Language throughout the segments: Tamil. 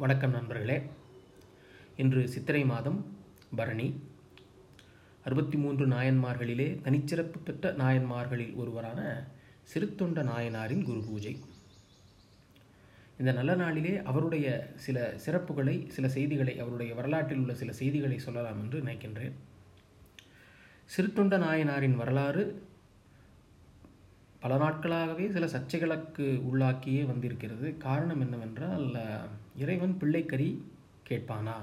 வணக்கம் நண்பர்களே. இன்று சித்திரை மாதம் பரணி. அறுபத்தி மூன்று நாயன்மார்களிலே தனிச்சிறப்பு பெற்ற நாயன்மார்களில் ஒருவரான சிறுத்தொண்ட நாயனாரின் குரு பூஜை. இந்த நல்ல நாளிலே அவருடைய சில சிறப்புகளை சில செய்திகளை அவருடைய வரலாற்றில் உள்ள சில செய்திகளை சொல்லலாம் என்று நினைக்கின்றேன். சிறுத்தொண்ட நாயனாரின் வரலாறு பல நாட்களாகவே சில சர்ச்சைகளுக்கு உள்ளாக்கியே வந்திருக்கிறது. காரணம் என்னவென்றால் இறைவன் பிள்ளைக்கறி கேட்பானா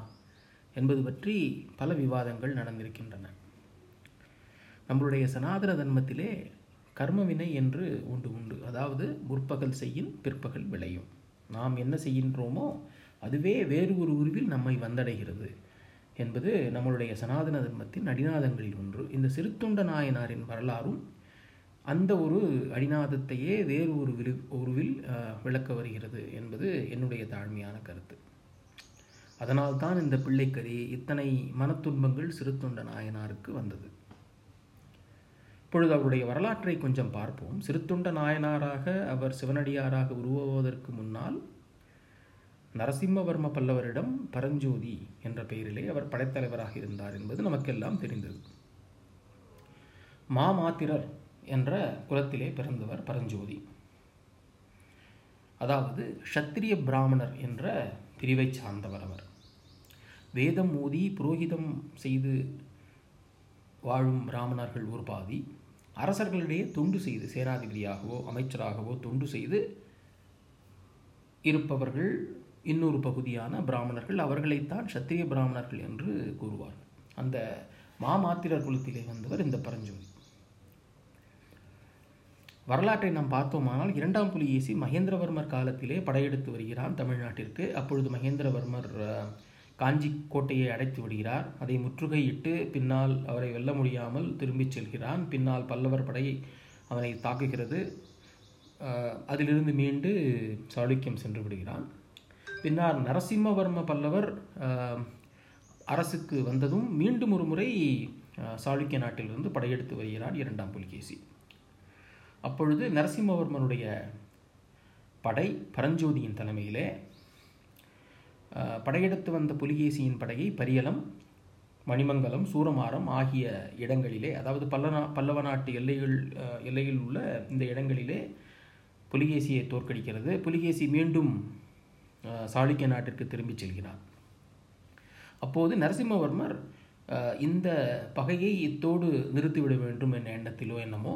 என்பது பற்றி பல விவாதங்கள் நடந்திருக்கின்றன. நம்மளுடைய சனாதன தர்மத்திலே கர்மவினை என்று ஒன்று உண்டு. அதாவது முற்பகல் செய்யும் பிற்பகல் விளையும். நாம் என்ன செய்கின்றோமோ அதுவே வேறு ஒரு உருவில் நம்மை வந்தடைகிறது என்பது நம்மளுடைய சனாதன தர்மத்தின் அடிநாதங்களில் ஒன்று. இந்த சிறுத்துண்ட நாயனாரின் வரலாறும் அந்த ஒரு அடிநாதத்தையே வேறு ஒரு விரு உருவில் விளக்க வருகிறது என்பது என்னுடைய தாழ்மையான கருத்து. அதனால்தான் இந்த பிள்ளைக்கறி இத்தனை மனத்துன்பங்கள் சிறுத்தொண்ட நாயனாருக்கு வந்தது. இப்பொழுது அவருடைய வரலாற்றை கொஞ்சம் பார்ப்போம். சிறுத்தொண்ட நாயனாராக அவர் சிவனடியாராக உருவாவதற்கு முன்னால் நரசிம்மவர்ம பல்லவரிடம் பரஞ்சோதி என்ற பெயரிலே அவர் படைத்தலைவராக இருந்தார் என்பது நமக்கெல்லாம் தெரிந்தது. மாமாத்திரர் என்ற குலத்திலே பிறந்தவர் பரஞ்சோதி. அதாவது ஷத்திரிய பிராமணர் என்ற பிரிவை சார்ந்தவர் அவர். வேதம் ஊதி புரோகிதம் செய்து வாழும் பிராமணர்கள் ஒரு பாதி அரசர்களிடையே தொண்டு செய்து சேனாதிபதியாகவோ அமைச்சராகவோ தொண்டு செய்து இருப்பவர்கள் இன்னொரு பகுதியான பிராமணர்கள். அவர்களைத்தான் சத்திரிய பிராமணர்கள் என்று கூறுவார் அந்த மாமாத்திரர் குலத்திலே வந்தவர் இந்த பரஞ்சோதி. வரலாற்றை நாம் பார்த்தோமானால் இரண்டாம் புலிகேசி மகேந்திரவர்மர் காலத்திலே படையெடுத்து வருகிறான் தமிழ்நாட்டிற்கு. அப்பொழுது மகேந்திரவர்மர் காஞ்சி கோட்டையை அடைத்து விடுகிறார். அதை முற்றுகையிட்டு பின்னால் அவரை வெல்ல முடியாமல் திரும்பிச் செல்கிறான். பின்னால் பல்லவர் படை அவனை தாக்குகிறது. அதிலிருந்து மீண்டு சாளுக்கியம் சென்று விடுகிறான். பின்னர் நரசிம்மவர்ம பல்லவர் அரசுக்கு வந்ததும் மீண்டும் ஒரு முறை சாளுக்கிய நாட்டிலிருந்து படையெடுத்து வருகிறார் இரண்டாம் புலிகேசி அப்பொழுது நரசிம்மவர்மனுடைய படை பரஞ்சோதியின் தலைமையிலே படையெடுத்து வந்த புலிகேசியின் படையை பரியலம் மணிமங்கலம் சூரமாரம் ஆகிய இடங்களிலே அதாவது பல்லநா பல்லவ நாட்டு எல்லைகள் எல்லையில் உள்ள இந்த இடங்களிலே புலிகேசியை தோற்கடிக்கிறது. புலிகேசி மீண்டும் சாளுக்கிய நாட்டிற்கு திரும்பி செல்கிறார். அப்போது நரசிம்மவர்மர் இந்த பகையை இத்தோடு நிறுத்திவிட வேண்டும் என்ற எண்ணத்திலோ என்னமோ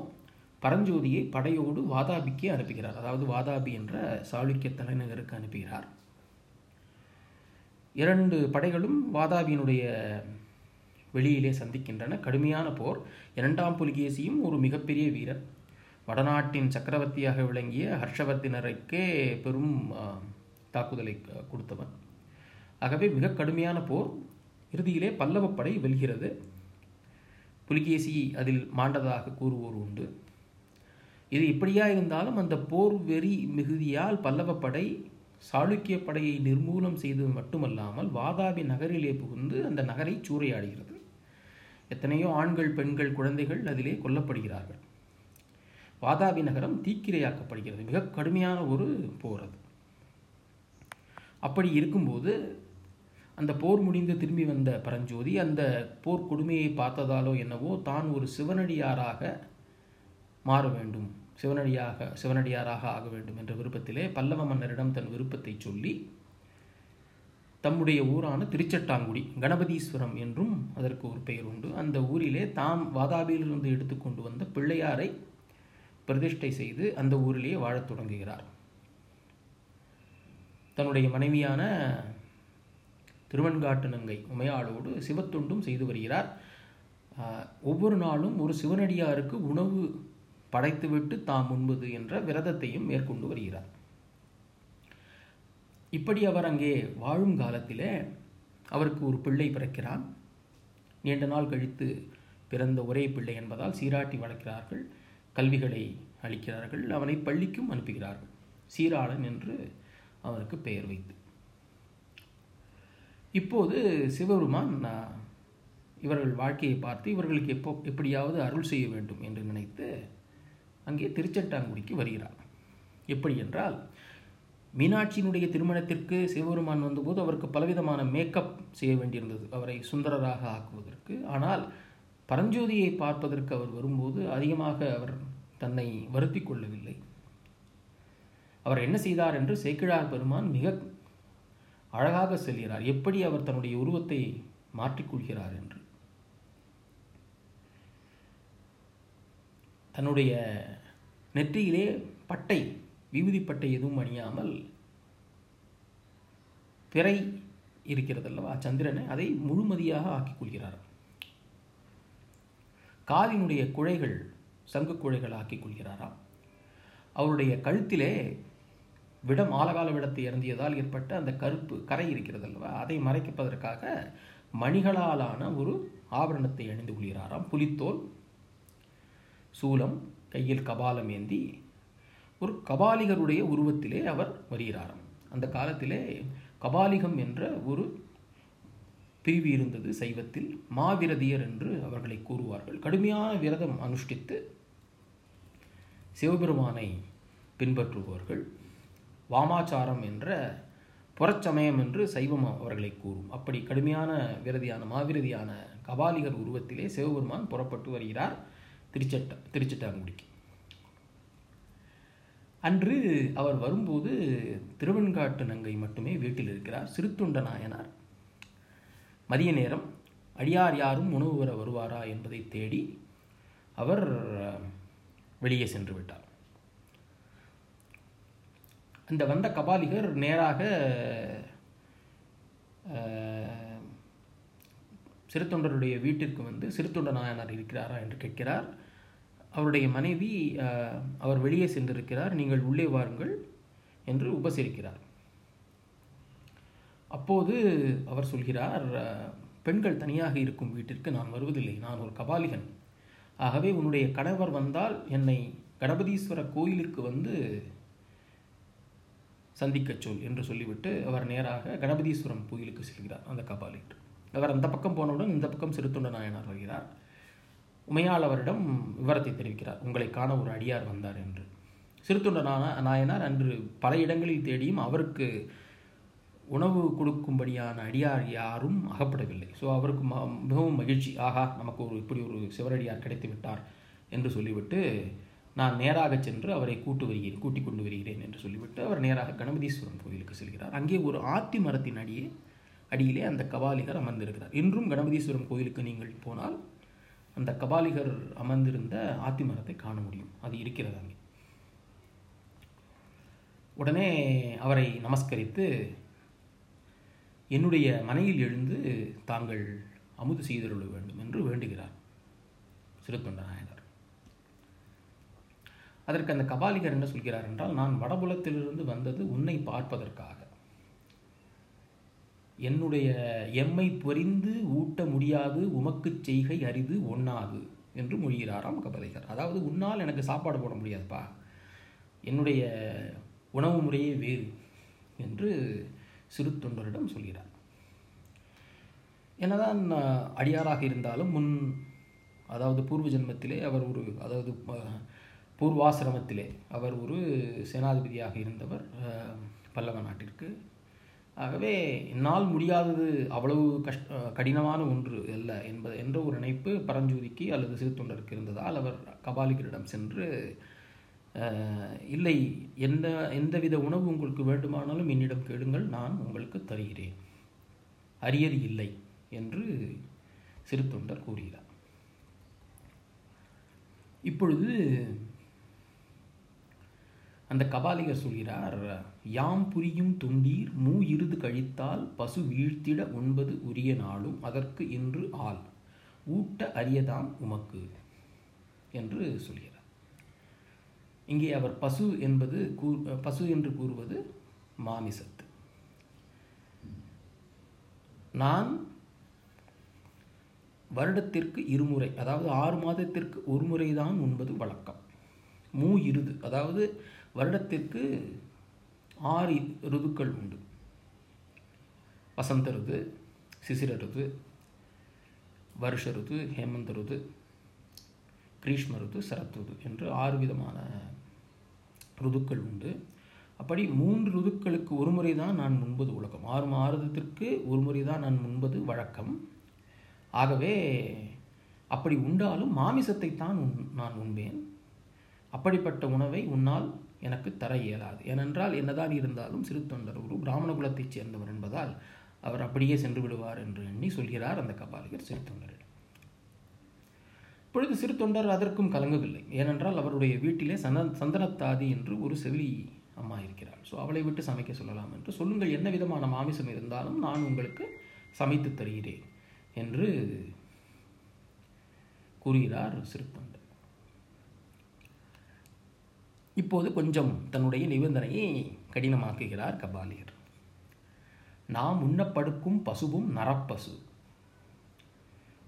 பரஞ்சோதியை படையோடு வாதாபிக்கு அனுப்புகிறார். அதாவது வாதாபி என்ற சாளுக்கிய தலைநகருக்கு அனுப்புகிறார். இரண்டு படைகளும் வாதாபியினுடைய வெளியிலே சந்திக்கின்றன. கடுமையான போர். இரண்டாம் புலிகேசியும் ஒரு மிகப்பெரிய வீரர். வடநாட்டின் சக்கரவர்த்தியாக விளங்கிய ஹர்ஷவர்த்தினருக்கே பெரும் தாக்குதலை கொடுத்தவன் ஆகவே மிக கடுமையான போர். இறுதியிலே பல்லவப்படை வெல்கிறது. புலிகேசி அதில் மாண்டதாக கூறுவோர் உண்டு. இது இப்படியா இருந்தாலும் அந்த போர் வெறி மிகுதியால் பல்லவப்படை சாளுக்கிய படையை நிர்மூலம் செய்தது மட்டுமல்லாமல் வாதாபி நகரிலே புகுந்து அந்த நகரை சூறையாடுகிறது. எத்தனையோ ஆண்கள் பெண்கள் குழந்தைகள் அதிலே கொல்லப்படுகிறார்கள். வாதாபி நகரம் தீக்கிரையாக்கப்படுகிறது. மிக கடுமையான ஒரு போர் அது. அப்படி இருக்கும்போது அந்த போர் முடிந்து திரும்பி வந்த பரஞ்சோதி அந்த போர் கொடுமையை பார்த்ததாலோ என்னவோ தான் ஒரு சிவனடியாராக மாற வேண்டும். சிவனடியாக சிவனடியாராக ஆக வேண்டும் என்ற விருப்பத்திலே பல்லவ மன்னரிடம் தன் விருப்பத்தை சொல்லி தம்முடைய ஊரான திருச்சட்டாங்குடி கணபதீஸ்வரம் என்றும் அதற்கு ஒரு பெயர் உண்டு. அந்த ஊரிலே தாம் வாதாபியிலிருந்து எடுத்துக்கொண்டு வந்த பிள்ளையாரை பிரதிஷ்டை செய்து அந்த ஊரிலேயே வாழத் தொடங்குகிறார். தன்னுடைய மனைவியான திருவன்காட்டு நங்கை உமையாளோடு சிவத்தொண்டும் செய்து வருகிறார். ஒவ்வொரு நாளும் ஒரு சிவனடியாருக்கு உணவு படைத்துவிட்டு தாம் உண்பது என்ற விரதத்தையும் மேற்கொண்டு வருகிறார். இப்படி அவர் அங்கே வாழும் காலத்திலே அவருக்கு ஒரு பிள்ளை பிறக்கிறார் நீண்ட நாள் கழித்து பிறந்த ஒரே பிள்ளை என்பதால் சீராட்டி வளர்க்கிறார்கள் கல்விகளை அளிக்கிறார்கள் அவனை பள்ளிக்கும் அனுப்புகிறார்கள். சீராளன் என்று அவனுக்கு பெயர் வைத்து. இப்போது சிவபெருமான் இவர்கள் வாழ்க்கையை பார்த்து இவர்களுக்கு எப்போ எப்படியாவது அருள் செய்ய வேண்டும் என்று நினைத்து அங்கே திருச்செட்டாங்குடிக்கு வருகிறார் எப்படி என்றால் மீனாட்சியினுடைய திருமணத்திற்கு சிவபெருமான் வந்தபோது அவருக்கு பலவிதமான மேக்கப் செய்ய வேண்டியிருந்தது. அவரை சுந்தரராக ஆக்குவதற்கு. ஆனால் பரஞ்சோதியை பார்ப்பதற்கு அவர் வரும்போது அதிகமாக அவர் தன்னை வருத்தி கொள்ளவில்லை. அவர் என்ன செய்தார் என்று சேக்கிழார் பெருமான் மிக அழகாக செல்கிறார். எப்படி அவர் தன்னுடைய உருவத்தை மாற்றிக்கொள்கிறார் என்று. தன்னுடைய நெற்றியிலே பட்டை விபூதி பட்டை எதுவும் அணியாமல் பிறை இருக்கிறதல்லவா? சந்திரனை அதை முழுமதியாக ஆக்கிக் கொள்கிறார். காதினுடைய குழைகள் சங்கு குழைகள் ஆக்கிக் கொள்கிறாராம். அவருடைய கழுத்திலே விடம் ஆலகால விடத்தை இறந்தியதால் ஏற்பட்ட அந்த கருப்பு கரை இருக்கிறது அல்லவா அதை மறைக்கப்பதற்காக மணிகளாலான ஒரு ஆபரணத்தை அணிந்து கொள்கிறாராம். புலித்தோல் சூலம் கையில் கபாலம் ஏந்தி ஒரு கபாலிகருடைய உருவத்திலே அவர் வருகிறாராம். அந்த காலத்திலே கபாலிகம் என்ற ஒரு பிரிவு இருந்தது சைவத்தில் மாவிரதியர் என்று அவர்களை கூறுவார்கள். கடுமையான விரதம் அனுஷ்டித்து சிவபெருமானை பின்பற்றுபவர்கள். வாமாச்சாரம் என்ற புறச்சமயம் என்று சைவம் அவர்களை கூறும். அப்படி கடுமையான விரதியான மாவிரதியான கபாலிகர் உருவத்திலே சிவபெருமான் புறப்பட்டு வருகிறார். திருச்சட்ட திருச்சிட்டாங்குடிக்கு அன்று அவர் வரும்போது திருவெண்காட்டு நங்கை மட்டுமே வீட்டில் இருக்கிறார். சிறுத்துண்ட நாயனார். மதிய நேரம். அடியார் யாரும் உணவு வர வருவாரா என்பதை தேடி அவர் வெளியே சென்று விட்டார். அந்த வந்த கபாலிகர் நேராக சிறுத்தொண்டருடைய வீட்டிற்கு வந்து சிறுத்தொண்ட நாயனார் இருக்கிறாரா என்று கேட்கிறார். அவருடைய மனைவி அவர் வெளியே சென்றிருக்கிறார். நீங்கள் உள்ளே வாருங்கள் என்று உபசரிக்கிறார். அப்போது அவர் சொல்கிறார் பெண்கள் தனியாக இருக்கும் வீட்டிற்கு நான் வருவதில்லை. நான் ஒரு கபாலிகன். ஆகவே உன்னுடைய கணவர் வந்தால் என்னை கணபதீஸ்வர கோயிலுக்கு வந்து சந்திக்கச் சொல் என்று சொல்லிவிட்டு அவர் நேராக கணபதீஸ்வரம் கோயிலுக்கு செல்கிறார் அந்த கபாலிகர் இவர் அந்த பக்கம் போனவுடன் இந்த பக்கம் சிறுத்துண்ட நாயனார் வருகிறார். உமையால் அவரிடம் விவரத்தை தெரிவிக்கிறார். உங்களை காண ஒரு அடியார் வந்தார் என்று. சிறுத்தொண்ட நாயனார் அன்று பல இடங்களில் தேடியும் அவருக்கு உணவு கொடுக்கும்படியான அடியார் யாரும் அகப்படவில்லை. ஸோ அவருக்கு மிகவும் மகிழ்ச்சி. ஆகா நமக்கு ஒரு இப்படி ஒரு சிவரடியார் கிடைத்து விட்டார் என்று சொல்லிவிட்டு நான் நேராக சென்று அவரை கூட்டு வருகிறேன் கூட்டிக் கொண்டு வருகிறேன் என்று சொல்லிவிட்டு அவர் நேராக கணபதீஸ்வரன் கோயிலுக்கு செல்கிறார். அங்கே ஒரு ஆத்தி மரத்தின் அடியே அடியிலே அந்த கபாலிகர் அமர்ந்திருக்கிறார். இன்றும் கணபதீஸ்வரம் கோயிலுக்கு நீங்கள் போனால் அந்த கபாலிகர் அமர்ந்திருந்த ஆத்தி மரத்தை காண முடியும். அது இருக்கிறது அங்கே. உடனே அவரை நமஸ்கரித்து என்னுடைய மனையில் எழுந்து தாங்கள் அமுது செய்தருள வேண்டும் என்று வேண்டுகிறார். சிறுத்தொண்ட நாயனர் அதற்கு அந்த கபாலிகர் என்ன சொல்கிறார் என்றால் நான் வடபுலத்திலிருந்து வந்தது உன்னை பார்ப்பதற்காக. என்னுடைய எம்மை பொறிந்து ஊட்ட முடியாது உமக்குச் செய்கை அரிது ஒண்ணாது என்று மொழிகிறாராம் கபதைகர் அதாவது உன்னால் எனக்கு சாப்பாடு போட முடியாதுப்பா. என்னுடைய உணவு முறையே வேறு என்று சிறு தொண்டரிடம் சொல்கிறார். என்னதான் அடியாராக இருந்தாலும் முன் அதாவது பூர்வ ஜென்மத்திலே அவர் ஒரு அதாவது பூர்வாசிரமத்திலே அவர் ஒரு சேனாதிபதியாக இருந்தவர் பல்லவ நாட்டிற்கு ஆகவே என்னால் முடியாதது அவ்வளவு கஷ்ட கடினமான ஒன்று அல்ல என்பது என்ற ஒரு நினைப்பு பரஞ்சோதிக்கு அல்லது சிறு தொண்டருக்கு இருந்ததால் அவர் கபாலிகரிடம் சென்று இல்லை எந்த எந்தவித உணவு உங்களுக்கு வேண்டுமானாலும் என்னிடம் கேளுங்கள் நான் உங்களுக்கு தருகிறேன். அரியது இல்லை என்று சிறு தொண்டர் கூறுகிறார். இப்பொழுது அந்த கபாலிகர் சொல்கிறார் யாம் புரியும் தொண்டீர் மூ இருது கழித்தால் பசு வீழ்த்திட உண்பது உரிய நாளும் அதற்கு இன்று ஆள். ஊட்ட அரியதாம் உமக்கு என்று சொல்கிறார். இங்கே அவர் பசு என்பது கூ பசு என்று கூறுவது மாமிசத்து. நான் வருடத்திற்கு இருமுறை அதாவது ஆறு மாதத்திற்கு ஒரு முறைதான் உண்பது வழக்கம். மூ இருது அதாவது வருடத்திற்கு ஆறு ருதுக்கள் உண்டு. வசந்த ருது சிசிர ருது வருஷ ருது ஹேமந்த ருது கிரீஷ்ம ருது சரத் ருது என்று ஆறு விதமான ருதுக்கள் உண்டு. அப்படி மூன்று ருதுக்களுக்கு ஒரு முறை தான் நான் முன்பது உலகம். ஆறு மாதத்திற்கு ஒரு முறை தான் நான் முன்பது வழக்கம். ஆகவே அப்படி உண்டாலும் மாமிசத்தை தான் உண் நான் உண்பேன். அப்படிப்பட்ட உணவை உன்னால் எனக்கு தர இயலாது. ஏனென்றால் என்னதான் இருந்தாலும் சிறு தொண்டர் ஒரு பிராமண குலத்தைச் சேர்ந்தவர் என்பதால் அவர் அப்படியே சென்று விடுவார் என்று எண்ணி சொல்கிறார் அந்த கபாலிகர் சிறு தொண்டரிடம். இப்பொழுது சிறு தொண்டர் அதற்கும் கலங்கவில்லை. ஏனென்றால் அவருடைய வீட்டிலே சந்த சந்தனத்தாதி என்று ஒரு செவிலி அம்மா இருக்கிறாள். ஸோ அவளை விட்டு சமைக்க சொல்லலாம் என்று சொல்லுங்கள். என்ன விதமான மாமிசம் இருந்தாலும் நான் உங்களுக்கு சமைத்து தருகிறேன் என்று கூறுகிறார் சிறு தொண்டர். இப்போது கொஞ்சம் தன்னுடைய நிபந்தனையை கடினமாக்குகிறார் கபாலியர். நாம் உண்ணப்படுக்கும் பசுவும் நரப்பசு.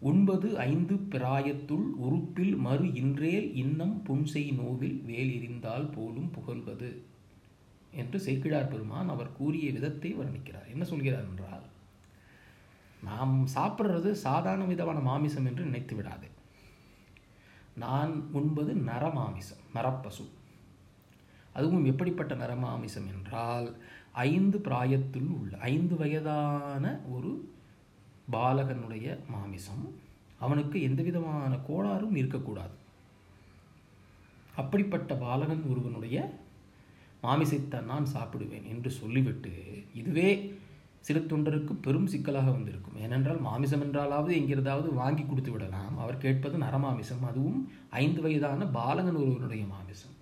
ஒன்பது ஐந்து பிராயத்துள் உறுப்பில் மறு இன்றேல் இன்னம் புன்செய் நோவில் வேல் எறிந்தால் போலும் புகழ்வது என்று சேக்கிழார் பெருமான் அவர் கூறிய விதத்தை வர்ணிக்கிறார். என்ன சொல்கிறார் என்றால் நாம் சாப்பிட்றது சாதாரண விதமான மாமிசம் என்று நினைத்து விடாது. நான் உண்பது நரமாமிசம் நரப்பசு. அதுவும் எப்படிப்பட்ட நரமாமிசம் என்றால் ஐந்து பிராயத்தில் உள்ள ஐந்து வயதான ஒரு பாலகனுடைய மாமிசம் அவனுக்கு எந்த விதமான கோளாறும் இருக்கக்கூடாது. அப்படிப்பட்ட பாலகன் ஒருவனுடைய மாமிசத்தை நான் சாப்பிடுவேன் என்று சொல்லிவிட்டு இதுவே சிறு தொண்டருக்கு பெரும் சிக்கலாக வந்திருக்கும். ஏனென்றால் மாமிசம் என்றாலாவது எங்கிருந்தாவது வாங்கி கொடுத்து விடலாம். அவர் கேட்பது நரமாமிசம். அதுவும் ஐந்து வயதான பாலகன் ஒருவனுடைய மாமிசம்.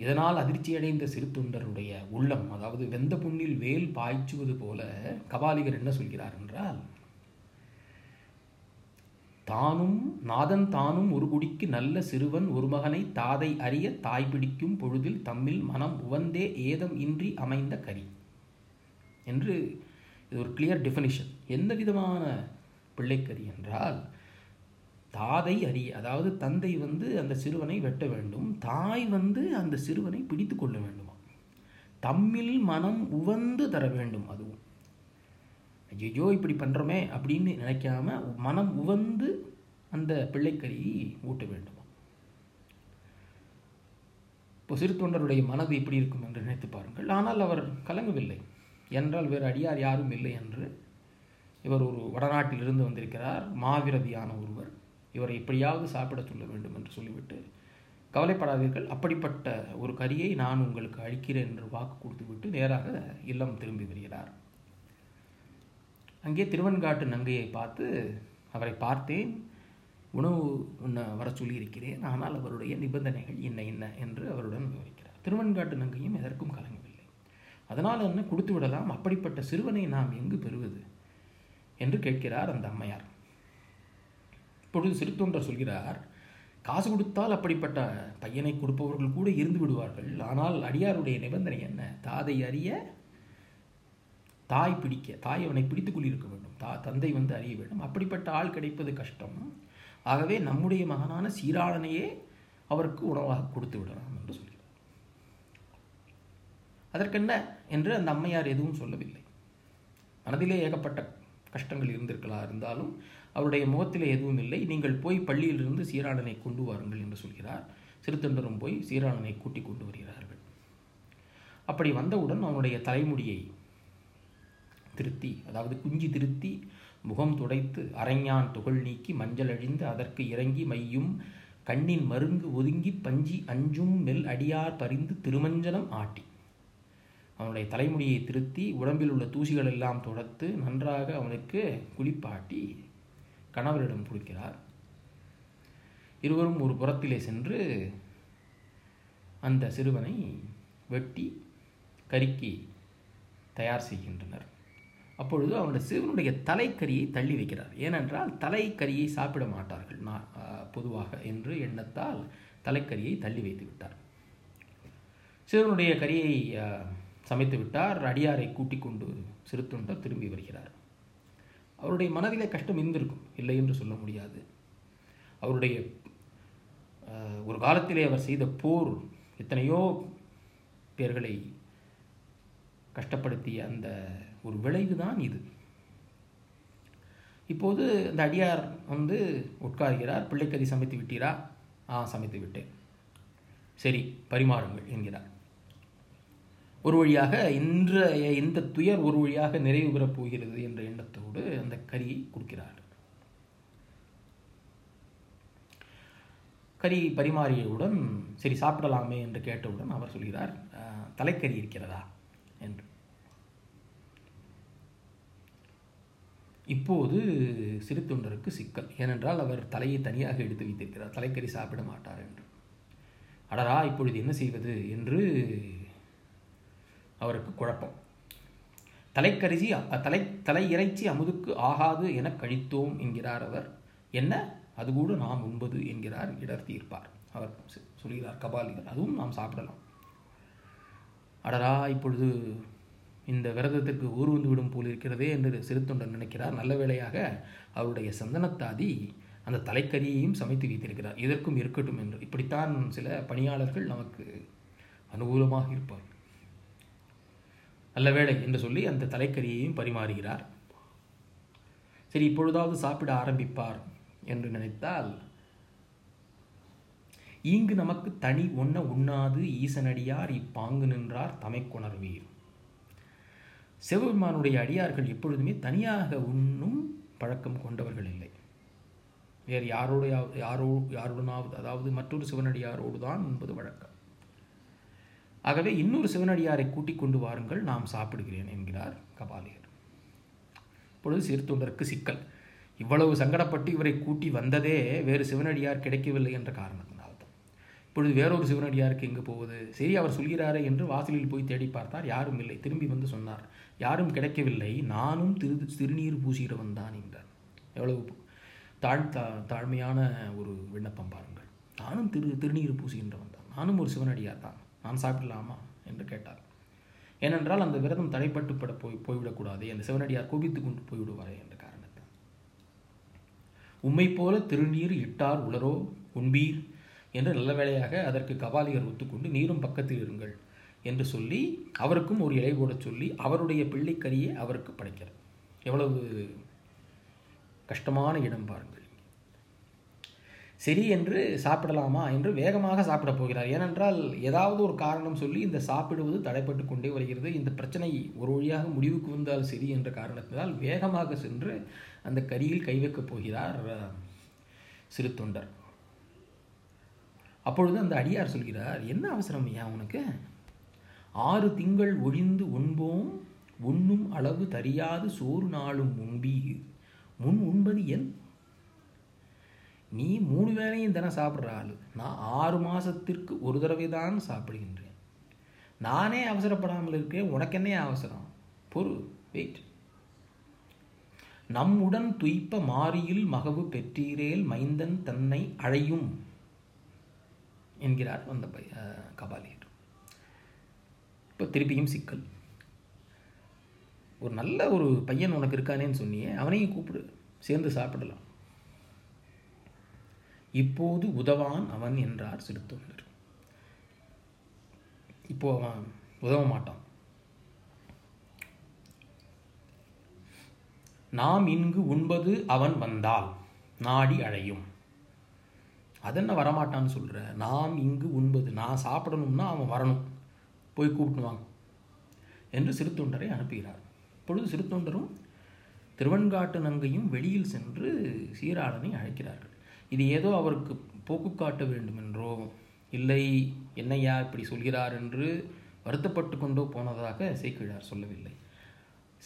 இதனால் அதிர்ச்சியடைந்த சிறு தொண்டருடைய உள்ளம் அதாவது வெந்த புண்ணில் வேல் பாய்ச்சுவது போல கபாலிகர் என்ன சொல்கிறார் என்றால் தானும் நாதன் தானும் ஒரு குடிக்கு நல்ல சிறுவன் ஒரு மகனை தாதை அறிய தாய் பிடிக்கும் பொழுதில் தம்மில் மனம் உவந்தே ஏதம் இன்றி அமைந்த கரி. என்று இது ஒரு கிளியர் டெஃபினிஷன் எந்த விதமான பிள்ளைக்கறி என்றால் தாதை அறிய அதாவது தந்தை வந்து அந்த சிறுவனை வெட்ட வேண்டும் தாய் வந்து அந்த சிறுவனை பிடித்து கொள்ள வேண்டுமா தம்மில் மனம் உவந்து தர வேண்டும் அதுவும். ஐயோ இப்படி பண்ணுறோமே அப்படின்னு நினைக்காம மனம் உவந்து அந்த பிள்ளைக்கறியை ஊட்ட வேண்டுமா இப்போ சிறு தொண்டருடைய மனது எப்படி இருக்கும் என்று நினைத்து பாருங்கள். ஆனால் அவர் கலங்கவில்லை. என்றால் வேறு அடியார் யாரும் இல்லை என்று இவர் ஒரு வடநாட்டிலிருந்து வந்திருக்கிறார். மாவிரதியான ஒருவர். இவரை எப்படியாவது சாப்பிட சொல்ல வேண்டும் என்று சொல்லிவிட்டு கவலைப்படாதீர்கள். அப்படிப்பட்ட ஒரு கரியை நான் உங்களுக்கு அளிக்கிறேன் என்று வாக்கு கொடுத்துவிட்டு நேராக இல்லம் திரும்பி வருகிறார். அங்கே திருவன்காட்டு நங்கையை பார்த்து அவரை பார்த்தேன் உணவு உண்ண வர சொல்லியிருக்கிறேன் ஆனால் அவருடைய நிபந்தனைகள் என்ன என்ன என்று அவருடன் விவரிக்கிறார். திருவன்காட்டு நங்கையும் எதற்கும் கலங்கவில்லை. அதனால் என்ன கொடுத்து விடலாம்? அப்படிப்பட்ட சிறுவனை நாம் எங்கு பெறுவது? என்று கேட்கிறார் அந்த அம்மையார். இப்பொழுது சிறுத்தொன்றர் சொல்கிறார் காசு கொடுத்தால் அப்படிப்பட்ட பையனை கொடுப்பவர்கள் கூட இருந்து விடுவார்கள். ஆனால் அடியாருடைய நிபந்தனை என்ன? தாதை அறிய தாய் பிடிக்க தாய் அவனை பிடித்துக் கொள்ளிருக்க வேண்டும். தா தந்தை வந்து அறிய வேண்டும். அப்படிப்பட்ட ஆள் கிடைப்பது கஷ்டம். ஆகவே நம்முடைய மகனான சீராளனையே அவருக்கு உணவாக கொடுத்து விடலாம் என்று சொல்கிறார். அதற்கென்ன என்று அந்த அம்மையார் எதுவும் சொல்லவில்லை. மனதிலே ஏகப்பட்ட கஷ்டங்கள் இருந்திருக்கலாம். இருந்தாலும் அவருடைய முகத்தில் எதுவும் இல்லை. நீங்கள் போய் பள்ளியிலிருந்து சீராளனை கொண்டு வாருங்கள் என்று சொல்கிறார். சிறுத்தொண்டரும் போய் சீராளனை கூட்டிக் கொண்டு வருகிறார்கள். அப்படி வந்தவுடன் அவனுடைய தலைமுடியை திருத்தி அதாவது குஞ்சி திருத்தி முகம் துடைத்து அரைஞான் துகள் நீக்கி மஞ்சள் அழிந்து அதற்கு இறங்கி மையும் கண்ணின் மருங்கு ஒதுங்கி பஞ்சி அஞ்சும் மெல் அடியார் பறிந்து திருமஞ்சனம் ஆட்டி. அவனுடைய தலைமுடியை திருத்தி உடம்பில் உள்ள தூசிகள் எல்லாம் துடைத்து நன்றாக அவனுக்கு குளிப்பாட்டி கணவரிடம் கொடுக்கிறார். இருவரும் ஒரு புறத்திலே சென்று அந்த சிறுவனை வெட்டி கறிக்கு தயார் செய்கின்றனர். அப்பொழுது அவனுடைய சிறுவனுடைய தலைக்கரியை தள்ளி வைக்கிறார். ஏனென்றால் தலைக்கரியை சாப்பிட மாட்டார்கள். நான் பொதுவாக என்று எண்ணத்தால் தலைக்கரியை தள்ளி வைத்து விட்டார். சிறுவனுடைய கரியை சமைத்து விட்டார். அடியாரை கூட்டிக் கொண்டு சிறுத்துண்டர் திரும்பி வருகிறார். அவருடைய மனதிலே கஷ்டம் இருந்திருக்கும். இல்லை என்று சொல்ல முடியாது. அவருடைய ஒரு காலத்திலே அவர் செய்த போர் எத்தனையோ பேர்களை கஷ்டப்படுத்திய அந்த ஒரு விளைவு தான் இது. இப்போது அந்த அடியார் வந்து உட்கார்கிறார். பிள்ளைக்கறி சமைத்து விட்டீரா? ஆ சமைத்து விட்டேன். சரி பரிமாறுங்கள் என்கிறார். ஒரு வழியாக இன்றைய இந்த துயர் ஒரு வழியாக நிறைவு பெறப் போகிறது என்ற எண்ணத்தோடு அந்த கரியை கொடுக்கிறார். கறி பரிமாறியவுடன் சரி சாப்பிடலாமே என்று கேட்டவுடன் அவர் சொல்கிறார் தலைக்கறி இருக்கிறதா? என்று. இப்போது சிறு தொண்டருக்கு சிக்கல். ஏனென்றால் அவர் தலையை தனியாக எடுத்து வைத்திருக்கிறார். தலைக்கறி சாப்பிட மாட்டார் என்று. அடரா இப்பொழுது என்ன செய்வது? என்று அவருக்கு குழப்பம். தலைக்கரிசி அ- தலை தலை இறைச்சி அமுதுக்கு ஆகாது என கழித்தோம் என்கிறார் அவர். என்ன? அது கூட நாம் உண்பது என்கிறார் இடர் தீர்ப்பார். அவர் சொல்கிறார் கபாலிகர் அதுவும் நாம் சாப்பிடலாம். அடரா இப்பொழுது இந்த விரதத்திற்கு ஊர் வந்து விடும் போல் இருக்கிறதே என்று சிறுத்தொண்டர் நினைக்கிறார். நல்ல வேளையாக அவருடைய சந்தனத்தாதி அந்த தலைக்கரியையும் சமைத்து வைத்திருக்கிறார். இதற்கும் இருக்கட்டும் என்று. இப்படித்தான் சில பணியாளர்கள் நமக்கு அனுகூலமாக இருப்பார் நல்ல வேளை என்று சொல்லி அந்த தலைக்கறியையும் பரிமாறுகிறார். சரி இப்பொழுதாவது சாப்பிட ஆரம்பிப்பார் என்று நினைத்தால் ஈங்கு நமக்கு தனி ஒன்ன உண்ணாது ஈசனடியார் இப்பாங்கு நின்றார் தமைக்குணர்வீர். சிவபெருமானுடைய அடியார்கள் எப்பொழுதுமே தனியாக உண்ணும் பழக்கம் கொண்டவர்கள் இல்லை. வேறு யாரோடையாவது யாரோ யாருடனாவது அதாவது மற்றொரு சிவனடியாரோடு தான் உண்பது வழக்கம். ஆகவே இன்னொரு சிவனடியாரை கூட்டிக் கொண்டு வாருங்கள் நாம் சாப்பிடுகிறேன் என்கிறார் கபாலிகர் இப்பொழுது சிறுத்தொண்டருக்கு சிக்கல். இவ்வளவு சங்கடப்பட்டு இவரை கூட்டி வந்ததே வேறு சிவனடியார் கிடைக்கவில்லை என்ற காரணத்தினால் தான் இப்பொழுது வேறொரு சிவனடியாருக்கு எங்கு போவது? சரி அவர் சொல்கிறாரே என்று வாசலில் போய் தேடி பார்த்தார். யாரும் இல்லை. திரும்பி வந்து சொன்னார் யாரும் கிடைக்கவில்லை. நானும் திரு திருநீர் பூசுகிறவன் தான் என்றார். எவ்வளவு தாழ் தா தாழ்மையான ஒரு விண்ணப்பம் பாருங்கள். நானும் திரு திருநீர் பூசுகின்றவன் தான். நானும் ஒரு சிவனடியார் தான். நான் சாப்பிடலாமா? என்று கேட்டார். ஏனென்றால் அந்த விரதம் தடைப்பட்டு பட போய் போய்விடக்கூடாது. அந்த சிவனடியார் கோபித்து கொண்டு போய்விடுவாரே என்ற காரணத்தை உம்மை போல திருநீர் இட்டார் உளரோ உண்பீர் என்று நல்ல வேளையாக அதற்கு கபாலியர் ஒத்துக்கொண்டு நீரும் பக்கத்தில் இருங்கள் என்று சொல்லி அவருக்கும் ஒரு இலை போட சொல்லி அவருடைய பிள்ளைக்கரியை அவருக்கு படைக்கிறார் எவ்வளவு கஷ்டமான இடம் பாருங்கள். சரி என்று சாப்பிடலாமா என்று வேகமாக சாப்பிடப் போகிறார். ஏனென்றால் ஏதாவது ஒரு காரணம் சொல்லி இந்த சாப்பிடுவது தடைப்பட்டு கொண்டே வருகிறது. இந்த பிரச்சனை ஒரு வழியாக முடிவுக்கு வந்தால் சரி என்ற காரணத்தினால் வேகமாக சென்று அந்த கரியில் கை வைக்கப் போகிறார் சிறு தொண்டர். அப்பொழுது அந்த அடியார் சொல்கிறார் என்ன அவசரம் ஐயா உனக்கு? ஆறு திங்கள் ஒழிந்து உண்போம் உண்ணும் அளவு தரியாது சோறு நாளும் உண்பி முன் உண்பது என் நீ மூணு வேளையும் தினம் சாப்பிட்ற ஆள். நான் ஆறு மாதத்திற்கு ஒரு தடவை தான் சாப்பிடுகின்றேன். நானே அவசரப்படாமல் இருக்கேன். உனக்கு என்ன அவசரம்? பொறு வெயிட் நம்முடன் துய்ப்ப மாரியில் மகவு பெற்றீரேல் மைந்தன் தன்னை அழையும் என்கிறார் அந்த கபாலியர். இப்போ திருப்பியும் சிக்கல். ஒரு நல்ல ஒரு பையன் உனக்கு இருக்கானேன்னு சொன்னியே அவனையும் கூப்பிடு. சேர்ந்து சாப்பிடலாம். இப்போது உதவான் அவன் என்றார் சிறுத்தொண்டர் இப்போ அவன் உதவ மாட்டான். நாம் இங்கு உண்பது அவன் வந்தால் நாடி அழையும். அதென்ன வரமாட்டான்னு சொல்ற? நாம் இங்கு உண்பது நான் சாப்பிடணும்னா அவன் வரணும். போய் கூப்பிட்டுவாங்க என்று சிறுத்தொண்டரை அனுப்புகிறார். இப்பொழுது சிறுத்தொண்டரும் திருவன்காட்டு நங்கையும் வெளியில் சென்று சீராளனை அழைக்கிறார்கள். இது ஏதோ அவருக்கு போக்கு காட்ட வேண்டுமென்றோ? இல்லை என்னையா இப்படி சொல்கிறார் என்று வருத்தப்பட்டு கொண்டோ போனதாக சேக்கிழார் சொல்லவில்லை.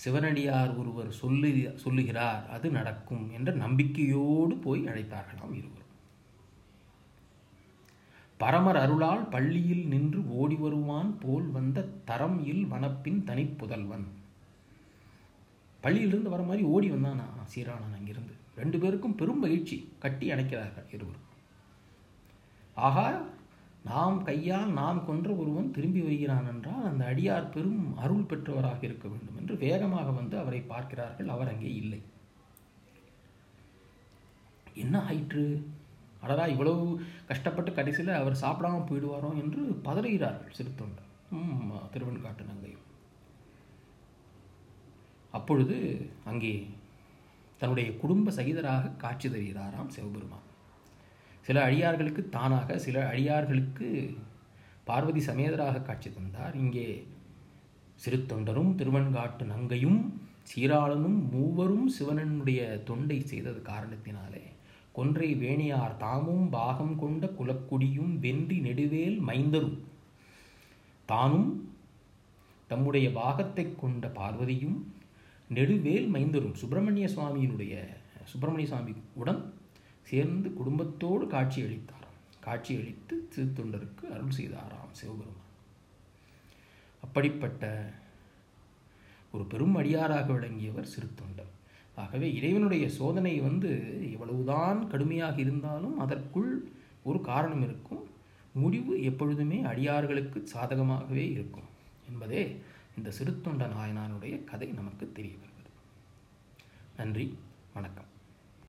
சிவனடியார் ஒருவர் சொல்லு சொல்லுகிறார் அது நடக்கும் என்ற நம்பிக்கையோடு போய் அழைத்தார்களாம் இருவரும். பரமர் அருளால் பள்ளியில் நின்று ஓடி வருவான் போல் வந்த தரம் இல் வனப்பின் தனிப்புதல்வன். பள்ளியிலிருந்து வர மாதிரி ஓடி வந்தானா சீராளன் அங்கிருந்து. ரெண்டு பேருக்கும் பெரும் மகிழ்ச்சி கட்டி அணைக்கிறார்கள் இருவரும். ஆகா நாம் கையால் நாம் கொன்ற ஒருவன் திரும்பி வருகிறான் என்றால் அந்த அடியார் பெரும் அருள் பெற்றவராக இருக்க வேண்டும் என்று வேகமாக வந்து அவரை பார்க்கிறார்கள். அவர் அங்கே இல்லை. என்ன ஆயிற்று? அடடா இவ்வளவு கஷ்டப்பட்டு கடைசியில் அவர் சாப்பிடாம போயிடுவாரோ என்று பதறுகிறார்கள் சிறுத்தொண்டர். திருவன்காட்டு திருவெண்காட்டு நங்கையும். அப்பொழுது அங்கே தன்னுடைய குடும்ப சகிதராக காட்சி தருகிறாராம் சிவபெருமான். சில அடியார்களுக்கு தானாக சில அடியார்களுக்கு பார்வதி சமேதராக காட்சி தந்தார். இங்கே சிறு தொண்டரும் திருவன்காட்டு நங்கையும் சீராளனும் மூவரும் சிவனனுடைய தொண்டை செய்தது காரணத்தினாலே கொன்றை வேணியார் தாமும் பாகம் கொண்ட குலக்குடியும் வென்றி நெடுவேல் மைந்தரும். தானும் தம்முடைய பாகத்தை கொண்ட பார்வதியும் நெடுவேல் மைந்தரும் சுப்பிரமணிய சுவாமியினுடைய சுப்பிரமணிய சுவாமி உடன் சேர்ந்து குடும்பத்தோடு காட்சி அளித்தாராம். காட்சி அளித்து திருத்தொண்டருக்கு அருள் செய்தாராம் சிவபெருமான். அப்படிப்பட்ட ஒரு பெரும் அடியாராக விளங்கியவர் சிறுத்தொண்டர். ஆகவே இறைவனுடைய சோதனை வந்து எவ்வளவுதான் கடுமையாக இருந்தாலும் அதற்குள் ஒரு காரணம் இருக்கும். முடிவு எப்பொழுதுமே அடியார்களுக்கு சாதகமாகவே இருக்கும் என்பதே இந்த சிறுத்தொண்ட நாயனானுடைய கதை நமக்கு தெரிய வருகிறது. நன்றி வணக்கம்.